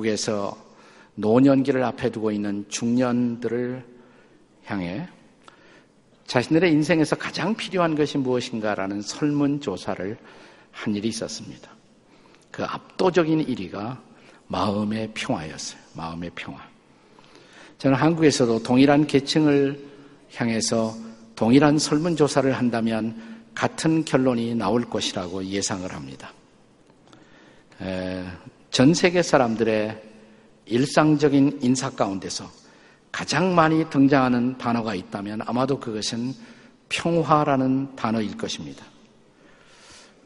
미국에서 노년기를 앞에 두고 있는 중년들을 향해 자신들의 인생에서 가장 필요한 것이 무엇인가라는 설문조사를 한 일이 있었습니다. 그 압도적인 1위가 마음의 평화였어요. 마음의 평화. 저는 한국에서도 동일한 계층을 향해서 동일한 설문조사를 한다면 같은 결론이 나올 것이라고 예상을 합니다. 전 세계 사람들의 일상적인 인사 가운데서 가장 많이 등장하는 단어가 있다면 아마도 그것은 평화라는 단어일 것입니다.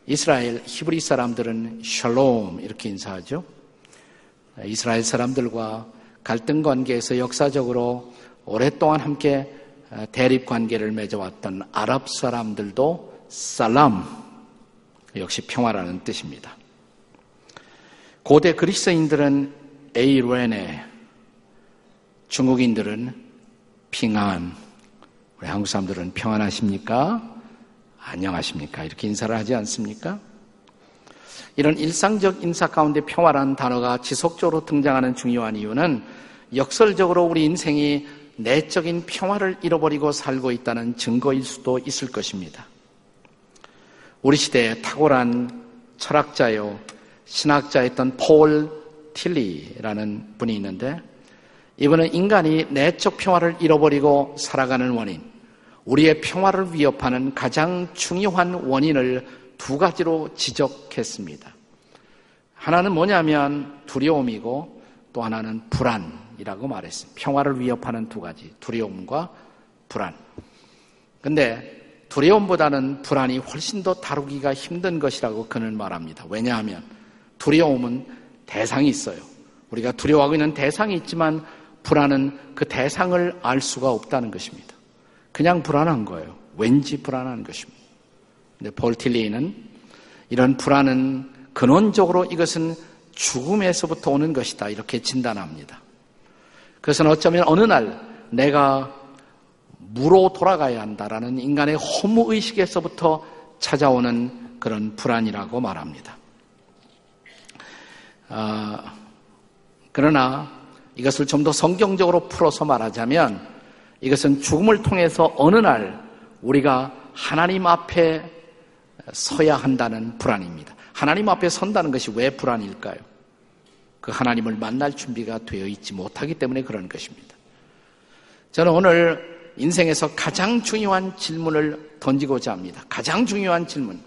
이스라엘 히브리 사람들은 샬롬 이렇게 인사하죠. 이스라엘 사람들과 갈등 관계에서 역사적으로 오랫동안 함께 대립 관계를 맺어왔던 아랍 사람들도 살람 역시 평화라는 뜻입니다. 고대 그리스인들은 에이레네, 중국인들은 핑안, 우리 한국 사람들은 평안하십니까? 안녕하십니까? 이렇게 인사를 하지 않습니까? 이런 일상적 인사 가운데 평화라는 단어가 지속적으로 등장하는 중요한 이유는 역설적으로 우리 인생이 내적인 평화를 잃어버리고 살고 있다는 증거일 수도 있을 것입니다. 우리 시대에 탁월한 철학자요, 신학자였던 폴 틸리라는 분이 있는데 이분은 인간이 내적 평화를 잃어버리고 살아가는 원인, 우리의 평화를 위협하는 가장 중요한 원인을 두 가지로 지적했습니다. 하나는 뭐냐면 두려움이고 또 하나는 불안이라고 말했습니다. 평화를 위협하는 두 가지, 두려움과 불안. 근데 두려움보다는 불안이 훨씬 더 다루기가 힘든 것이라고 그는 말합니다. 왜냐하면 두려움은 대상이 있어요. 우리가 두려워하고 있는 대상이 있지만 불안은 그 대상을 알 수가 없다는 것입니다. 그냥 불안한 거예요. 왠지 불안한 것입니다. 근데 볼틸리는 이런 불안은 근원적으로 이것은 죽음에서부터 오는 것이다. 이렇게 진단합니다. 그것은 어쩌면 어느 날 내가 무로 돌아가야 한다라는 인간의 허무의식에서부터 찾아오는 그런 불안이라고 말합니다. 아, 그러나 이것을 좀 더 성경적으로 풀어서 말하자면 이것은 죽음을 통해서 어느 날 우리가 하나님 앞에 서야 한다는 불안입니다. 하나님 앞에 선다는 것이 왜 불안일까요? 그 하나님을 만날 준비가 되어 있지 못하기 때문에 그런 것입니다. 저는 오늘 인생에서 가장 중요한 질문을 던지고자 합니다. 가장 중요한 질문.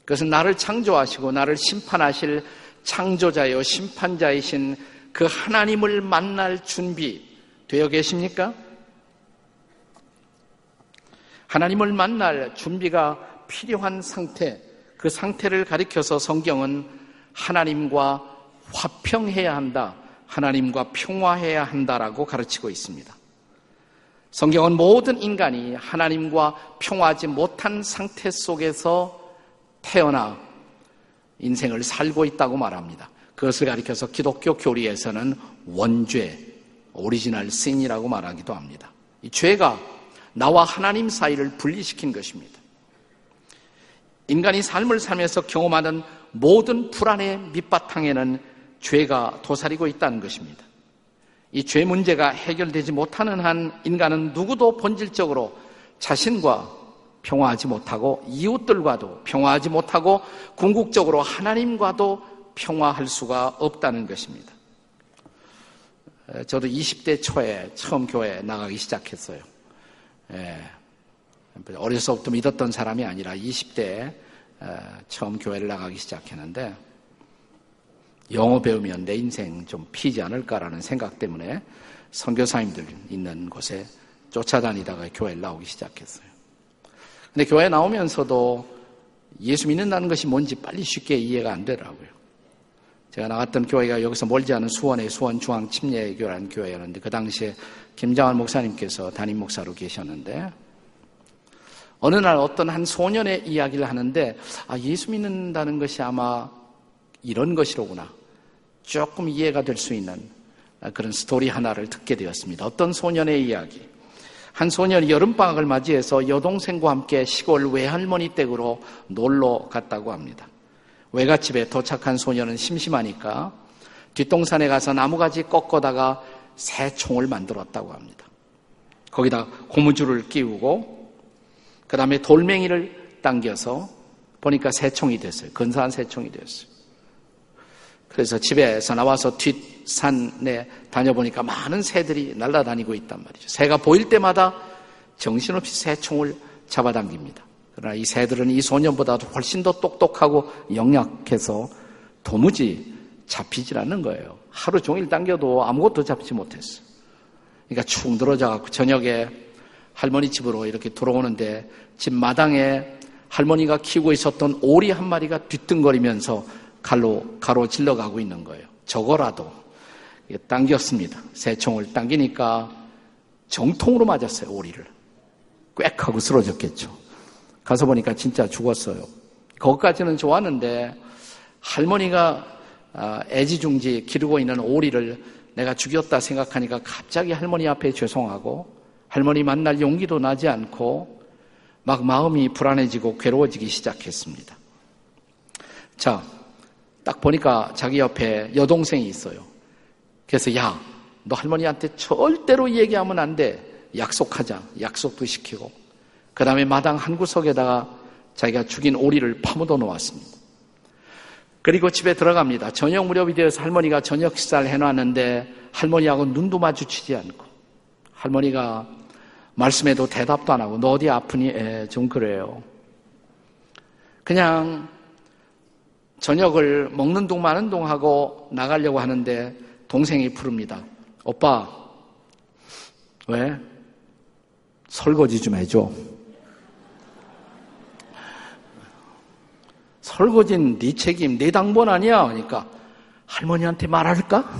그것은 나를 창조하시고 나를 심판하실 창조자요 심판자이신 그 하나님을 만날 준비 되어 계십니까? 하나님을 만날 준비가 필요한 상태, 그 상태를 가리켜서 성경은 하나님과 화평해야 한다, 하나님과 평화해야 한다라고 가르치고 있습니다. 성경은 모든 인간이 하나님과 평화하지 못한 상태 속에서 태어나 인생을 살고 있다고 말합니다. 그것을 가리켜서 기독교 교리에서는 원죄, 오리지널 신이라고 말하기도 합니다. 이 죄가 나와 하나님 사이를 분리시킨 것입니다. 인간이 삶을 살면서 경험하는 모든 불안의 밑바탕에는 죄가 도사리고 있다는 것입니다. 이 죄 문제가 해결되지 못하는 한 인간은 누구도 본질적으로 자신과 평화하지 못하고 이웃들과도 평화하지 못하고 궁극적으로 하나님과도 평화할 수가 없다는 것입니다. 저도 20대 초에 처음 교회 나가기 시작했어요. 예. 어려서부터 믿었던 사람이 아니라 20대에 처음 교회를 나가기 시작했는데 영어 배우면 내 인생 좀 피지 않을까라는 생각 때문에 선교사님들 있는 곳에 쫓아다니다가 교회를 나오기 시작했어요. 근데 교회 나오면서도 예수 믿는다는 것이 뭔지 빨리 쉽게 이해가 안 되더라고요. 제가 나갔던 교회가 여기서 멀지 않은 수원의 수원 중앙 침례교라는 교회였는데 그 당시에 김장환 목사님께서 담임 목사로 계셨는데 어느 날 어떤 한 소년의 이야기를 하는데 아 예수 믿는다는 것이 아마 이런 것이로구나 조금 이해가 될 수 있는 그런 스토리 하나를 듣게 되었습니다. 어떤 소년의 이야기. 한 소년이 여름방학을 맞이해서 여동생과 함께 시골 외할머니 댁으로 놀러 갔다고 합니다. 외갓집에 도착한 소년은 심심하니까 뒷동산에 가서 나무가지 꺾어다가 새 총을 만들었다고 합니다. 거기다 고무줄을 끼우고 그 다음에 돌멩이를 당겨서 보니까 새총이 됐어요. 근사한 새총이 됐어요. 그래서 집에서 나와서 뒷 산에 다녀보니까 많은 새들이 날아다니고 있단 말이죠. 새가 보일 때마다 정신없이 새총을 잡아당깁니다. 그러나 이 새들은 이 소년보다도 훨씬 더 똑똑하고 영약해서 도무지 잡히질 않는 거예요. 하루 종일 당겨도 아무것도 잡지 못했어. 그러니까 축 늘어져갖고 저녁에 할머니 집으로 이렇게 들어오는데 집 마당에 할머니가 키우고 있었던 오리 한 마리가 뒤뚱거리면서 칼로 가로질러 가고 있는 거예요. 저거라도 당겼습니다. 새총을 당기니까 정통으로 맞았어요, 오리를. 꽥 하고 쓰러졌겠죠. 가서 보니까 진짜 죽었어요. 거기까지는 좋았는데 할머니가 아, 애지중지 기르고 있는 오리를 내가 죽였다 생각하니까 갑자기 할머니 앞에 죄송하고 할머니 만날 용기도 나지 않고 막 마음이 불안해지고 괴로워지기 시작했습니다. 자, 딱 보니까 자기 옆에 여동생이 있어요. 그래서 야, 너 할머니한테 절대로 얘기하면 안 돼. 약속하자. 약속도 시키고. 그 다음에 마당 한 구석에다가 자기가 죽인 오리를 파묻어 놓았습니다. 그리고 집에 들어갑니다. 저녁 무렵이 되어서 할머니가 저녁 식사를 해놨는데 할머니하고 눈도 마주치지 않고 할머니가 말씀에도 대답도 안 하고 너 어디 아프니? 에, 좀 그래요. 그냥 저녁을 먹는 동 마는 동 하고 나가려고 하는데 동생이 부릅니다. 오빠, 왜? 설거지 좀 해줘. 설거지는 네 책임, 네 당번 아니야. 그러니까 할머니한테 말할까?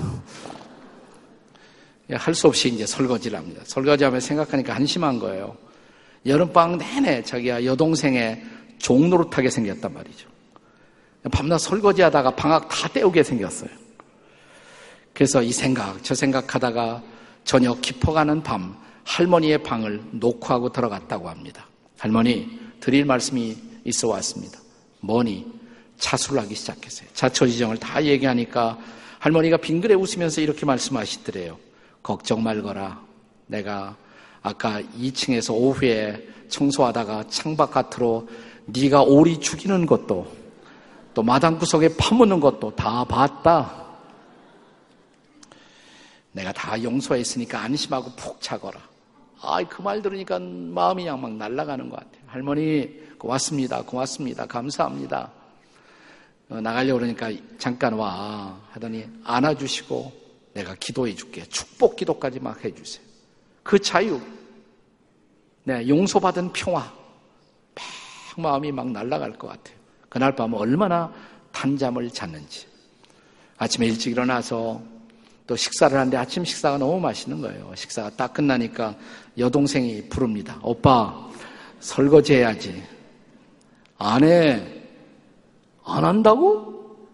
할 수 없이 이제 설거지를 합니다. 설거지하면 생각하니까 한심한 거예요. 여름방 내내 자기가 여동생의 종노릇하게 생겼단 말이죠. 밤낮 설거지하다가 방학 다 때우게 생겼어요. 그래서 이 생각, 저 생각하다가 저녁 깊어가는 밤 할머니의 방을 녹화하고 들어갔다고 합니다. 할머니, 드릴 말씀이 있어 왔습니다. 뭐니? 차수를 하기 시작했어요. 자초지정을 다 얘기하니까 할머니가 빙그레 웃으면서 이렇게 말씀하시더래요. 걱정 말거라. 내가 아까 2층에서 오후에 청소하다가 창밖 밭으로 네가 오리 죽이는 것도 또 마당 구석에 파묻는 것도 다 봤다. 내가 다 용서했으니까 안심하고 푹 자거라. 아, 그말 들으니까 마음이 그냥 막 날아가는 것 같아요. 할머니, 고맙습니다. 고맙습니다. 감사합니다. 어, 나가려고 그러니까 잠깐 와. 하더니 안아주시고 내가 기도해 줄게. 축복 기도까지 막 해주세요. 그 자유, 네, 용서받은 평화, 막 마음이 막 날아갈 것 같아요. 그날 밤 얼마나 단잠을 잤는지. 아침에 일찍 일어나서 또 식사를 하는데 아침 식사가 너무 맛있는 거예요. 식사가 딱 끝나니까 여동생이 부릅니다. 오빠, 설거지 해야지. 안 해. 안 한다고?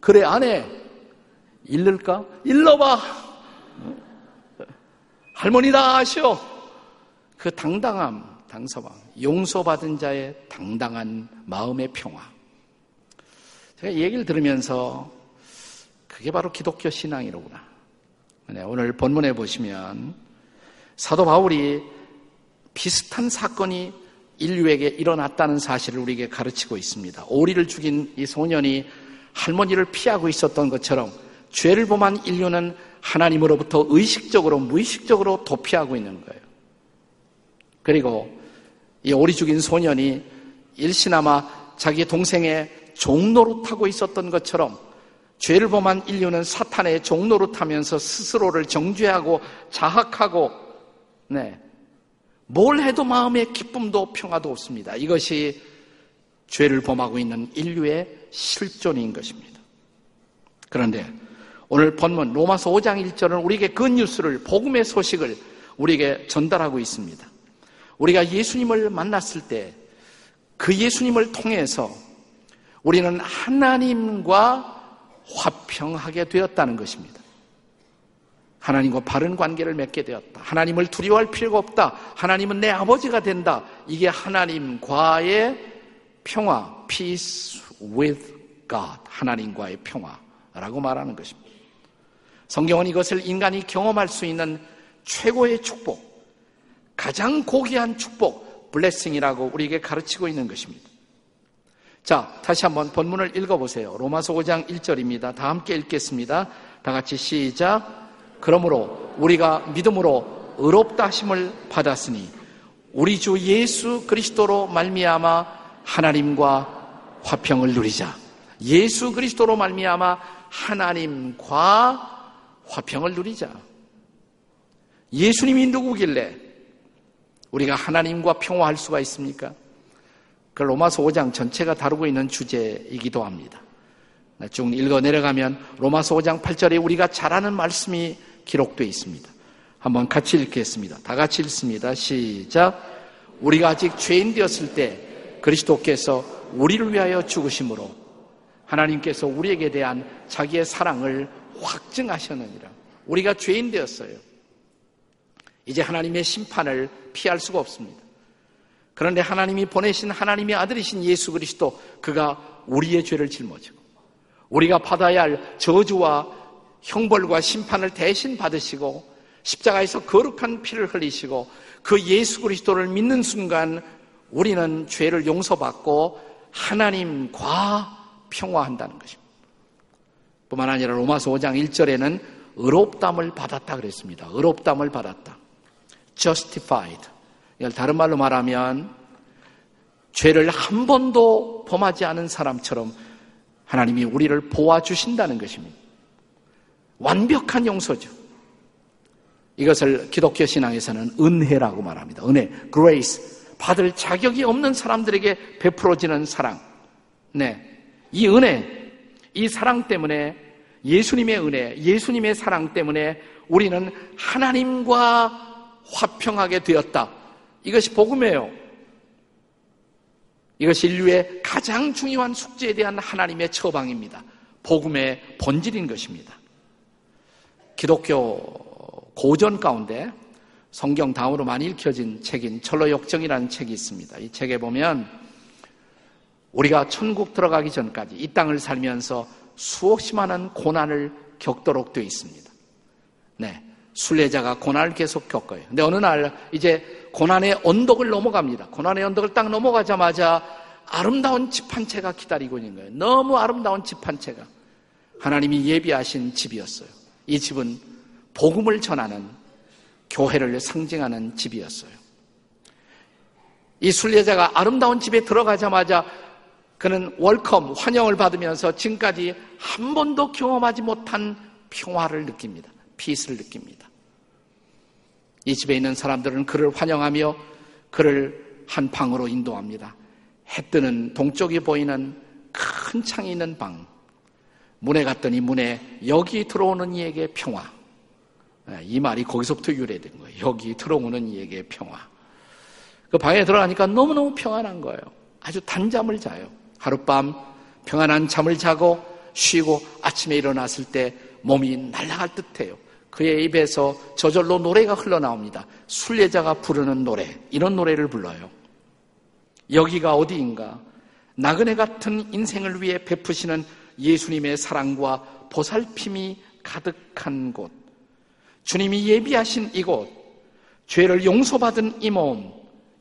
그래, 안 해. 일를까? 일러봐. 할머니다 하시오. 그 당당함, 당서방, 용서받은 자의 당당한 마음의 평화. 제가 얘기를 들으면서 그게 바로 기독교 신앙이로구나. 네, 오늘 본문에 보시면 사도 바울이 비슷한 사건이 인류에게 일어났다는 사실을 우리에게 가르치고 있습니다. 오리를 죽인 이 소년이 할머니를 피하고 있었던 것처럼 죄를 범한 인류는 하나님으로부터 의식적으로 무의식적으로 도피하고 있는 거예요. 그리고 이 오리 죽인 소년이 일시나마 자기 동생의 종로로 타고 있었던 것처럼 죄를 범한 인류는 사탄의 종로로 타면서 스스로를 정죄하고 자학하고 네. 뭘 해도 마음에 기쁨도 평화도 없습니다. 이것이 죄를 범하고 있는 인류의 실존인 것입니다. 그런데 오늘 본문 로마서 5장 1절은 우리에게 그 뉴스를 복음의 소식을 우리에게 전달하고 있습니다. 우리가 예수님을 만났을 때 그 예수님을 통해서 우리는 하나님과 화평하게 되었다는 것입니다. 하나님과 바른 관계를 맺게 되었다. 하나님을 두려워할 필요가 없다. 하나님은 내 아버지가 된다. 이게 하나님과의 평화, peace with God. 하나님과의 평화라고 말하는 것입니다. 성경은 이것을 인간이 경험할 수 있는 최고의 축복, 가장 고귀한 축복, 블레싱이라고 우리에게 가르치고 있는 것입니다. 자, 다시 한번 본문을 읽어보세요. 로마서 5장 1절입니다. 다 함께 읽겠습니다. 다 같이 시작. 그러므로 우리가 믿음으로 의롭다 하심을 받았으니 우리 주 예수 그리스도로 말미암아 하나님과 화평을 누리자. 예수 그리스도로 말미암아 하나님과 화평을 누리자. 예수님이 누구길래 우리가 하나님과 평화할 수가 있습니까? 그 로마서 5장 전체가 다루고 있는 주제이기도 합니다. 쭉 읽어 내려가면 로마서 5장 8절에 우리가 잘 아는 말씀이 기록되어 있습니다. 한번 같이 읽겠습니다. 다 같이 읽습니다. 시작. 우리가 아직 죄인 되었을 때 그리스도께서 우리를 위하여 죽으심으로 하나님께서 우리에게 대한 자기의 사랑을 확증하셨느니라. 우리가 죄인 되었어요. 이제 하나님의 심판을 피할 수가 없습니다. 그런데 하나님이 보내신 하나님의 아들이신 예수 그리스도 그가 우리의 죄를 짊어지고 우리가 받아야 할 저주와 형벌과 심판을 대신 받으시고 십자가에서 거룩한 피를 흘리시고 그 예수 그리스도를 믿는 순간 우리는 죄를 용서받고 하나님과 평화한다는 것입니다. 뿐만 아니라 로마서 5장 1절에는 의롭담을 받았다 그랬습니다. 의롭담을 받았다. justified. 다른 말로 말하면 죄를 한 번도 범하지 않은 사람처럼 하나님이 우리를 보아주신다는 것입니다. 완벽한 용서죠. 이것을 기독교 신앙에서는 은혜라고 말합니다. 은혜, grace. 받을 자격이 없는 사람들에게 베풀어지는 사랑. 네. 이 은혜, 이 사랑 때문에 예수님의 은혜, 예수님의 사랑 때문에 우리는 하나님과 화평하게 되었다. 이것이 복음이에요. 이것이 인류의 가장 중요한 숙제에 대한 하나님의 처방입니다. 복음의 본질인 것입니다. 기독교 고전 가운데 성경 다음으로 많이 읽혀진 책인 철로역정이라는 책이 있습니다. 이 책에 보면 우리가 천국 들어가기 전까지 이 땅을 살면서 수없이 많은 고난을 겪도록 되어 있습니다. 네. 순례자가 고난을 계속 겪어요. 근데 어느 날 이제 고난의 언덕을 넘어갑니다. 고난의 언덕을 딱 넘어가자마자 아름다운 집 한 채가 기다리고 있는 거예요. 너무 아름다운 집 한 채가. 하나님이 예비하신 집이었어요. 이 집은 복음을 전하는 교회를 상징하는 집이었어요. 이 순례자가 아름다운 집에 들어가자마자 그는 월컴, 환영을 받으면서 지금까지 한 번도 경험하지 못한 평화를 느낍니다. 피스를 느낍니다. 이 집에 있는 사람들은 그를 환영하며 그를 한 방으로 인도합니다. 해 뜨는 동쪽이 보이는 큰 창이 있는 방. 문에 갔더니 문에 여기 들어오는 이에게 평화. 예, 이 말이 거기서부터 유래된 거예요. 여기 들어오는 이에게 평화. 그 방에 들어가니까 너무너무 평안한 거예요. 아주 단잠을 자요. 하룻밤 평안한 잠을 자고 쉬고 아침에 일어났을 때 몸이 날아갈 듯해요. 그의 입에서 저절로 노래가 흘러나옵니다. 순례자가 부르는 노래, 이런 노래를 불러요. 여기가 어디인가? 나그네 같은 인생을 위해 베푸시는 예수님의 사랑과 보살핌이 가득한 곳. 주님이 예비하신 이곳, 죄를 용서받은 이 몸,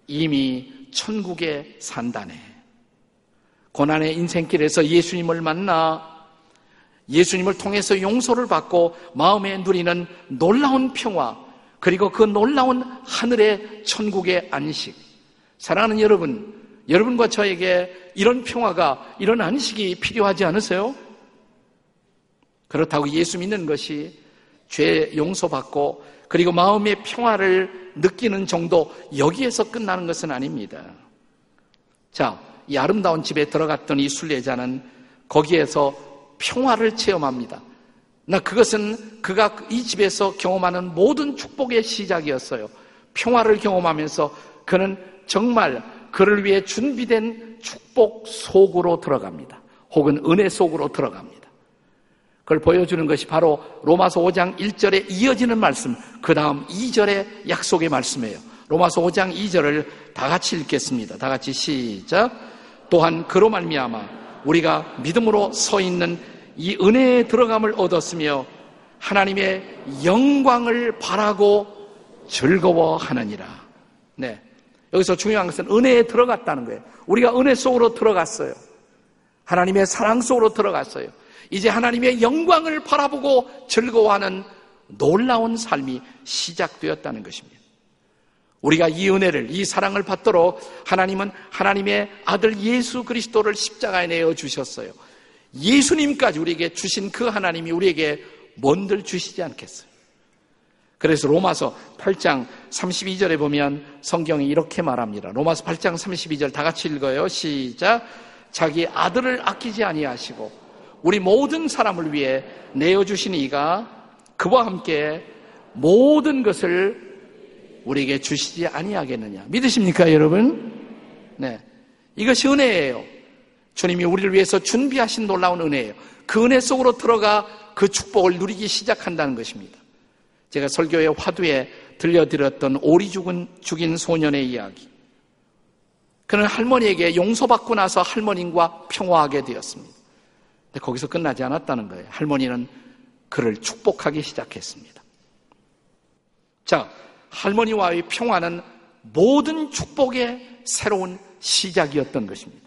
이미 천국에 산다네. 고난의 인생길에서 예수님을 만나 예수님을 통해서 용서를 받고 마음에 누리는 놀라운 평화, 그리고 그 놀라운 하늘의 천국의 안식. 사랑하는 여러분, 여러분과 저에게 이런 평화가, 이런 안식이 필요하지 않으세요? 그렇다고 예수 믿는 것이 죄 용서받고 그리고 마음의 평화를 느끼는 정도 여기에서 끝나는 것은 아닙니다. 자, 이 아름다운 집에 들어갔던 이 순례자는 거기에서 평화를 체험합니다. 나 그것은 그가 이 집에서 경험하는 모든 축복의 시작이었어요. 평화를 경험하면서 그는 정말 그를 위해 준비된 축복 속으로 들어갑니다. 혹은 은혜 속으로 들어갑니다. 그걸 보여주는 것이 바로 로마서 5장 1절에 이어지는 말씀, 그 다음 2절의 약속의 말씀이에요. 로마서 5장 2절을 다 같이 읽겠습니다. 다 같이 시작. 또한 그로 말미암아 우리가 믿음으로 서 있는 이 은혜의 들어감을 얻었으며 하나님의 영광을 바라고 즐거워하느니라. 네. 여기서 중요한 것은 은혜에 들어갔다는 거예요. 우리가 은혜 속으로 들어갔어요. 하나님의 사랑 속으로 들어갔어요. 이제 하나님의 영광을 바라보고 즐거워하는 놀라운 삶이 시작되었다는 것입니다. 우리가 이 은혜를, 이 사랑을 받도록 하나님은 하나님의 아들 예수 그리스도를 십자가에 내어 주셨어요. 예수님까지 우리에게 주신 그 하나님이 우리에게 뭔들 주시지 않겠어요. 그래서 로마서 8장 32절에 보면 성경이 이렇게 말합니다. 로마서 8장 32절 다 같이 읽어요. 시작. 자기 아들을 아끼지 아니하시고 우리 모든 사람을 위해 내어 주신 이가 그와 함께 모든 것을 우리에게 주시지 아니하겠느냐. 믿으십니까, 여러분? 네. 이것이 은혜예요. 주님이 우리를 위해서 준비하신 놀라운 은혜예요. 그 은혜 속으로 들어가 그 축복을 누리기 시작한다는 것입니다. 제가 설교의 화두에 들려드렸던 오리 죽은, 죽인 소년의 이야기. 그는 할머니에게 용서받고 나서 할머님과 평화하게 되었습니다. 근데 거기서 끝나지 않았다는 거예요. 할머니는 그를 축복하기 시작했습니다. 자, 할머니와의 평화는 모든 축복의 새로운 시작이었던 것입니다.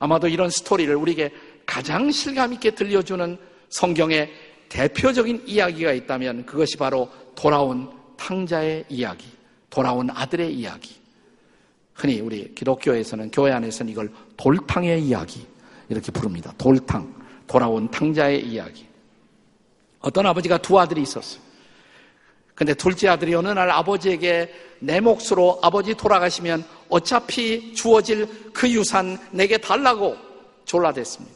아마도 이런 스토리를 우리에게 가장 실감 있게 들려주는 성경의 대표적인 이야기가 있다면 그것이 바로 돌아온 탕자의 이야기, 돌아온 아들의 이야기. 흔히 우리 기독교에서는 교회 안에서는 이걸 돌탕의 이야기 이렇게 부릅니다. 돌탕, 돌아온 탕자의 이야기. 어떤 아버지가 두 아들이 있었어요. 근데 둘째 아들이 어느 날 아버지에게 내 몫으로 아버지 돌아가시면 어차피 주어질 그 유산 내게 달라고 졸라댔습니다.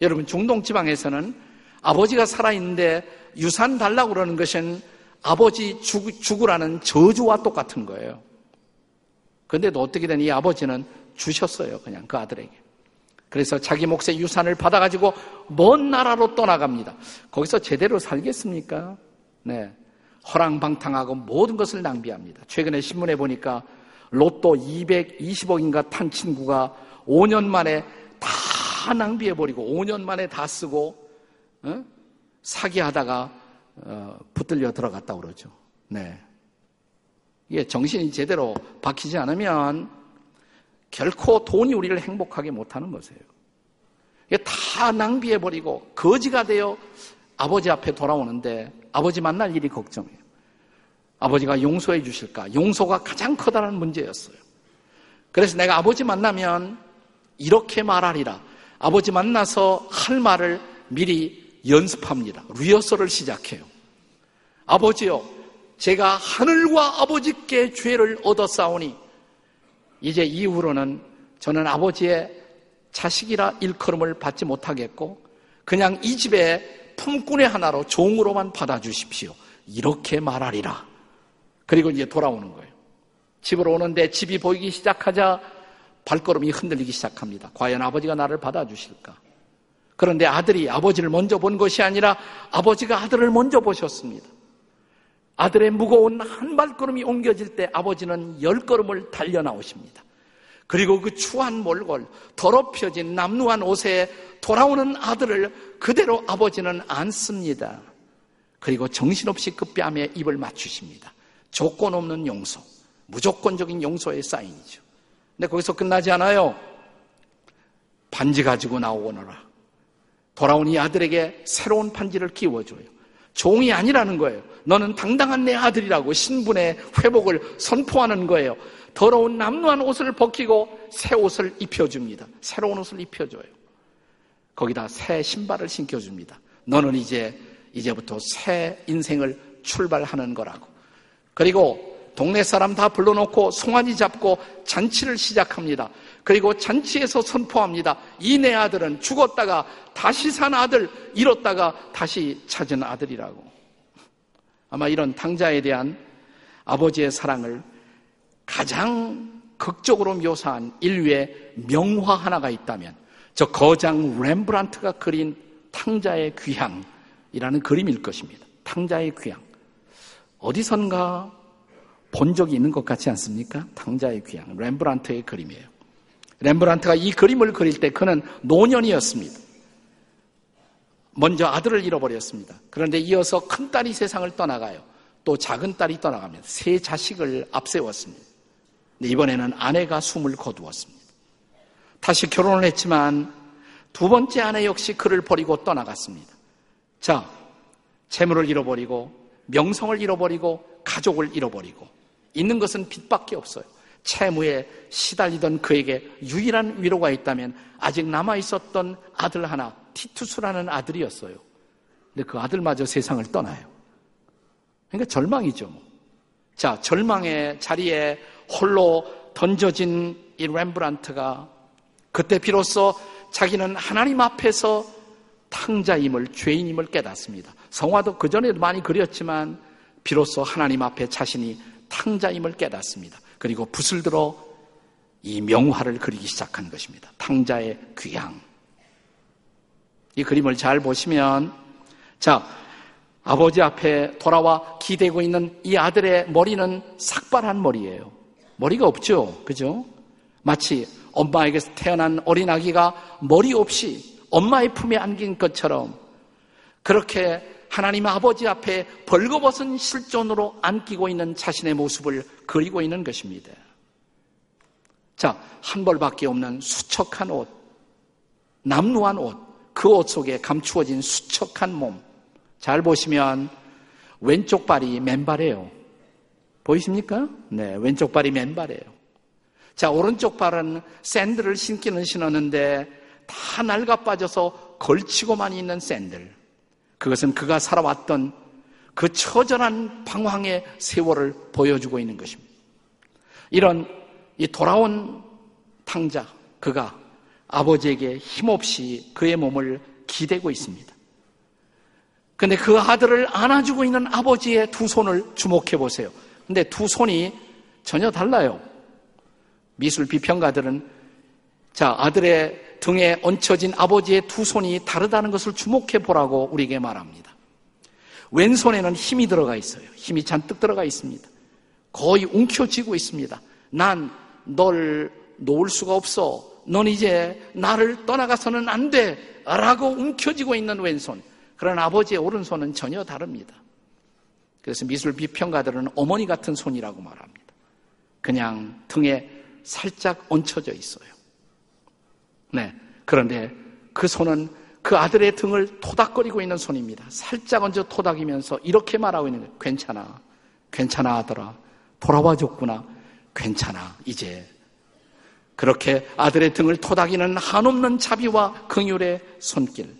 여러분 중동 지방에서는 아버지가 살아있는데 유산 달라고 그러는 것은 아버지 죽, 죽으라는 저주와 똑같은 거예요. 근데도 어떻게 된이 아버지는 주셨어요. 그냥 그 아들에게. 그래서 자기 몫의 유산을 받아가지고 먼 나라로 떠나갑니다. 거기서 제대로 살겠습니까? 네. 허랑방탕하고 모든 것을 낭비합니다. 최근에 신문에 보니까 로또 220억인가 탄 친구가 5년 만에 다 낭비해버리고 5년 만에 다 쓰고 어? 사기하다가 어, 붙들려 들어갔다 그러죠. 네. 이게 정신이 제대로 박히지 않으면 결코 돈이 우리를 행복하게 못하는 것이에요. 이게 다 낭비해버리고 거지가 되어 아버지 앞에 돌아오는데 아버지 만날 일이 걱정이에요. 아버지가 용서해 주실까? 용서가 가장 커다란 문제였어요. 그래서 내가 아버지 만나면 이렇게 말하리라. 아버지 만나서 할 말을 미리 연습합니다. 리허설을 시작해요. 아버지요, 제가 하늘과 아버지께 죄를 얻어 싸우니 이제 이후로는 저는 아버지의 자식이라 일컬음을 받지 못하겠고 그냥 이 집에 품꾼의 하나로 종으로만 받아주십시오. 이렇게 말하리라. 그리고 이제 돌아오는 거예요. 집으로 오는데 집이 보이기 시작하자 발걸음이 흔들리기 시작합니다. 과연 아버지가 나를 받아주실까? 그런데 아들이 아버지를 먼저 본 것이 아니라 아버지가 아들을 먼저 보셨습니다. 아들의 무거운 한 발걸음이 옮겨질 때 아버지는 열 걸음을 달려 나오십니다. 그리고 그 추한 몰골, 더럽혀진 남루한 옷에 돌아오는 아들을 그대로 아버지는 안습니다. 그리고 정신없이 그 뺨에 입을 맞추십니다. 조건 없는 용서, 무조건적인 용서의 사인이죠. 근데 거기서 끝나지 않아요. 반지 가지고 나오거라. 돌아온 이 아들에게 새로운 반지를 끼워줘요. 종이 아니라는 거예요. 너는 당당한 내 아들이라고 신분의 회복을 선포하는 거예요. 더러운 남루한 옷을 벗기고 새 옷을 입혀줍니다. 새로운 옷을 입혀줘요. 거기다 새 신발을 신겨줍니다. 너는 이제, 이제부터 새 인생을 출발하는 거라고. 그리고 동네 사람 다 불러놓고 송아지 잡고 잔치를 시작합니다. 그리고 잔치에서 선포합니다. 이 내 아들은 죽었다가 다시 산 아들, 잃었다가 다시 찾은 아들이라고. 아마 이런 탕자에 대한 아버지의 사랑을 가장 극적으로 묘사한 인류의 명화 하나가 있다면 저 거장 렘브란트가 그린 탕자의 귀향이라는 그림일 것입니다. 탕자의 귀향. 어디선가 본 적이 있는 것 같지 않습니까? 탕자의 귀향. 렘브란트의 그림이에요. 렘브란트가 이 그림을 그릴 때 그는 노년이었습니다. 먼저 아들을 잃어버렸습니다. 그런데 이어서 큰 딸이 세상을 떠나가요. 또 작은 딸이 떠나갑니다. 세 자식을 앞세웠습니다. 이번에는 아내가 숨을 거두었습니다. 다시 결혼을 했지만 두 번째 아내 역시 그를 버리고 떠나갔습니다. 자, 재물을 잃어버리고 명성을 잃어버리고 가족을 잃어버리고 있는 것은 빚밖에 없어요. 채무에 시달리던 그에게 유일한 위로가 있다면 아직 남아 있었던 아들 하나, 티투스라는 아들이었어요. 근데 그 아들마저 세상을 떠나요. 그러니까 절망이죠. 뭐. 자, 절망의 자리에 홀로 던져진 이 렘브란트가 그때 비로소 자기는 하나님 앞에서 탕자임을, 죄인임을 깨닫습니다. 성화도 그전에도 많이 그렸지만 비로소 하나님 앞에 자신이 탕자임을 깨닫습니다. 그리고 붓을 들어 이 명화를 그리기 시작한 것입니다. 탕자의 귀향. 이 그림을 잘 보시면, 자, 아버지 앞에 돌아와 기대고 있는 이 아들의 머리는 삭발한 머리예요. 머리가 없죠. 그죠? 마치 엄마에게서 태어난 어린 아기가 머리 없이 엄마의 품에 안긴 것처럼 그렇게 하나님 아버지 앞에 벌거벗은 실존으로 안기고 있는 자신의 모습을 그리고 있는 것입니다. 자, 한 벌밖에 없는 수척한 옷, 남루한 옷, 그 옷 속에 감추어진 수척한 몸. 잘 보시면 왼쪽 발이 맨발이에요. 보이십니까? 네, 왼쪽 발이 맨발이에요. 자, 오른쪽 발은 샌들을 신기는 신었는데 다 낡아 빠져서 걸치고만 있는 샌들. 그것은 그가 살아왔던 그 처절한 방황의 세월을 보여주고 있는 것입니다. 이런 이 돌아온 탕자, 그가 아버지에게 힘없이 그의 몸을 기대고 있습니다. 근데 그 아들을 안아주고 있는 아버지의 두 손을 주목해 보세요. 근데 두 손이 전혀 달라요. 미술 비평가들은 자, 아들의 등에 얹혀진 아버지의 두 손이 다르다는 것을 주목해 보라고 우리에게 말합니다. 왼손에는 힘이 들어가 있어요. 힘이 잔뜩 들어가 있습니다. 거의 움켜쥐고 있습니다. 난 널 놓을 수가 없어. 넌 이제 나를 떠나가서는 안 돼. 라고 움켜쥐고 있는 왼손. 그런 아버지의 오른손은 전혀 다릅니다. 그래서 미술 비평가들은 어머니 같은 손이라고 말합니다. 그냥 등에 살짝 얹혀져 있어요. 네. 그런데 그 손은 그 아들의 등을 토닥거리고 있는 손입니다. 살짝 얹어 토닥이면서 이렇게 말하고 있는 거예요. 괜찮아. 괜찮아 하더라. 돌아와 줬구나. 괜찮아. 이제. 그렇게 아들의 등을 토닥이는 한없는 자비와 긍휼의 손길.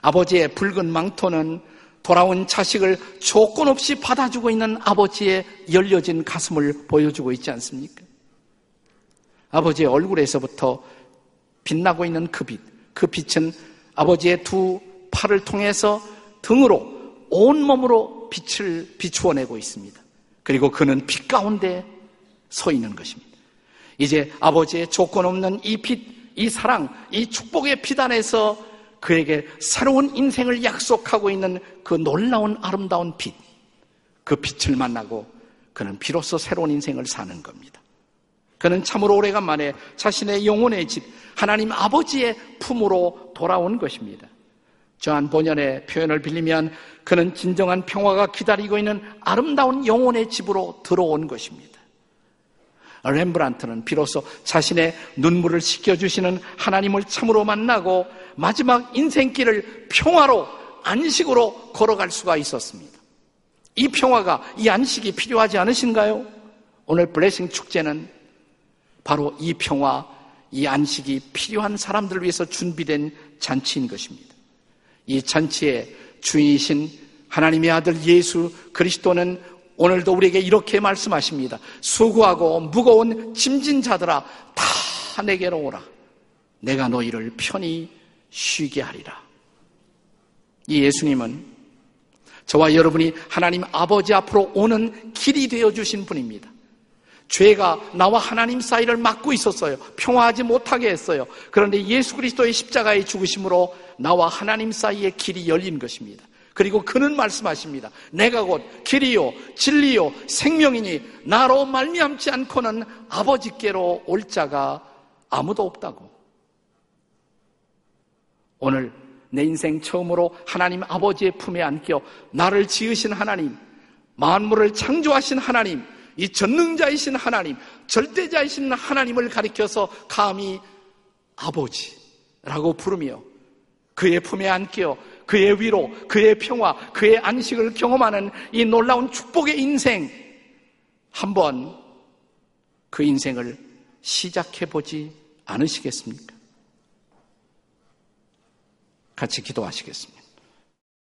아버지의 붉은 망토는 돌아온 자식을 조건 없이 받아주고 있는 아버지의 열려진 가슴을 보여주고 있지 않습니까? 아버지의 얼굴에서부터 빛나고 있는 그 빛, 그 빛은 아버지의 두 팔을 통해서 등으로 온몸으로 빛을 비추어내고 있습니다. 그리고 그는 빛 가운데 서 있는 것입니다. 이제 아버지의 조건 없는 이 빛, 이 사랑, 이 축복의 빛 안에서 그에게 새로운 인생을 약속하고 있는 그 놀라운 아름다운 빛, 그 빛을 만나고 그는 비로소 새로운 인생을 사는 겁니다. 그는 참으로 오래간만에 자신의 영혼의 집, 하나님 아버지의 품으로 돌아온 것입니다. 저한 본연의 표현을 빌리면 그는 진정한 평화가 기다리고 있는 아름다운 영혼의 집으로 들어온 것입니다. 렘브란트는 비로소 자신의 눈물을 씻겨주시는 하나님을 참으로 만나고 마지막 인생길을 평화로 안식으로 걸어갈 수가 있었습니다. 이 평화가, 이 안식이 필요하지 않으신가요? 오늘 블레싱 축제는 바로 이 평화, 이 안식이 필요한 사람들을 위해서 준비된 잔치인 것입니다. 이 잔치의 주인이신 하나님의 아들 예수 그리스도는 오늘도 우리에게 이렇게 말씀하십니다. 수고하고 무거운 짐진 자들아 다 내게로 오라. 내가 너희를 편히 쉬게 하리라. 이 예수님은 저와 여러분이 하나님 아버지 앞으로 오는 길이 되어 주신 분입니다. 죄가 나와 하나님 사이를 막고 있었어요. 평화하지 못하게 했어요. 그런데 예수 그리스도의 십자가의 죽으심으로 나와 하나님 사이의 길이 열린 것입니다. 그리고 그는 말씀하십니다. 내가 곧 길이요 진리요 생명이니 나로 말미암지 않고는 아버지께로 올 자가 아무도 없다고. 오늘 내 인생 처음으로 하나님 아버지의 품에 안겨 나를 지으신 하나님, 만물을 창조하신 하나님, 이 전능자이신 하나님, 절대자이신 하나님을 가리켜서 감히 아버지라고 부르며 그의 품에 안겨 그의 위로, 그의 평화, 그의 안식을 경험하는 이 놀라운 축복의 인생 한번 그 인생을 시작해 보지 않으시겠습니까? 같이 기도하시겠습니다.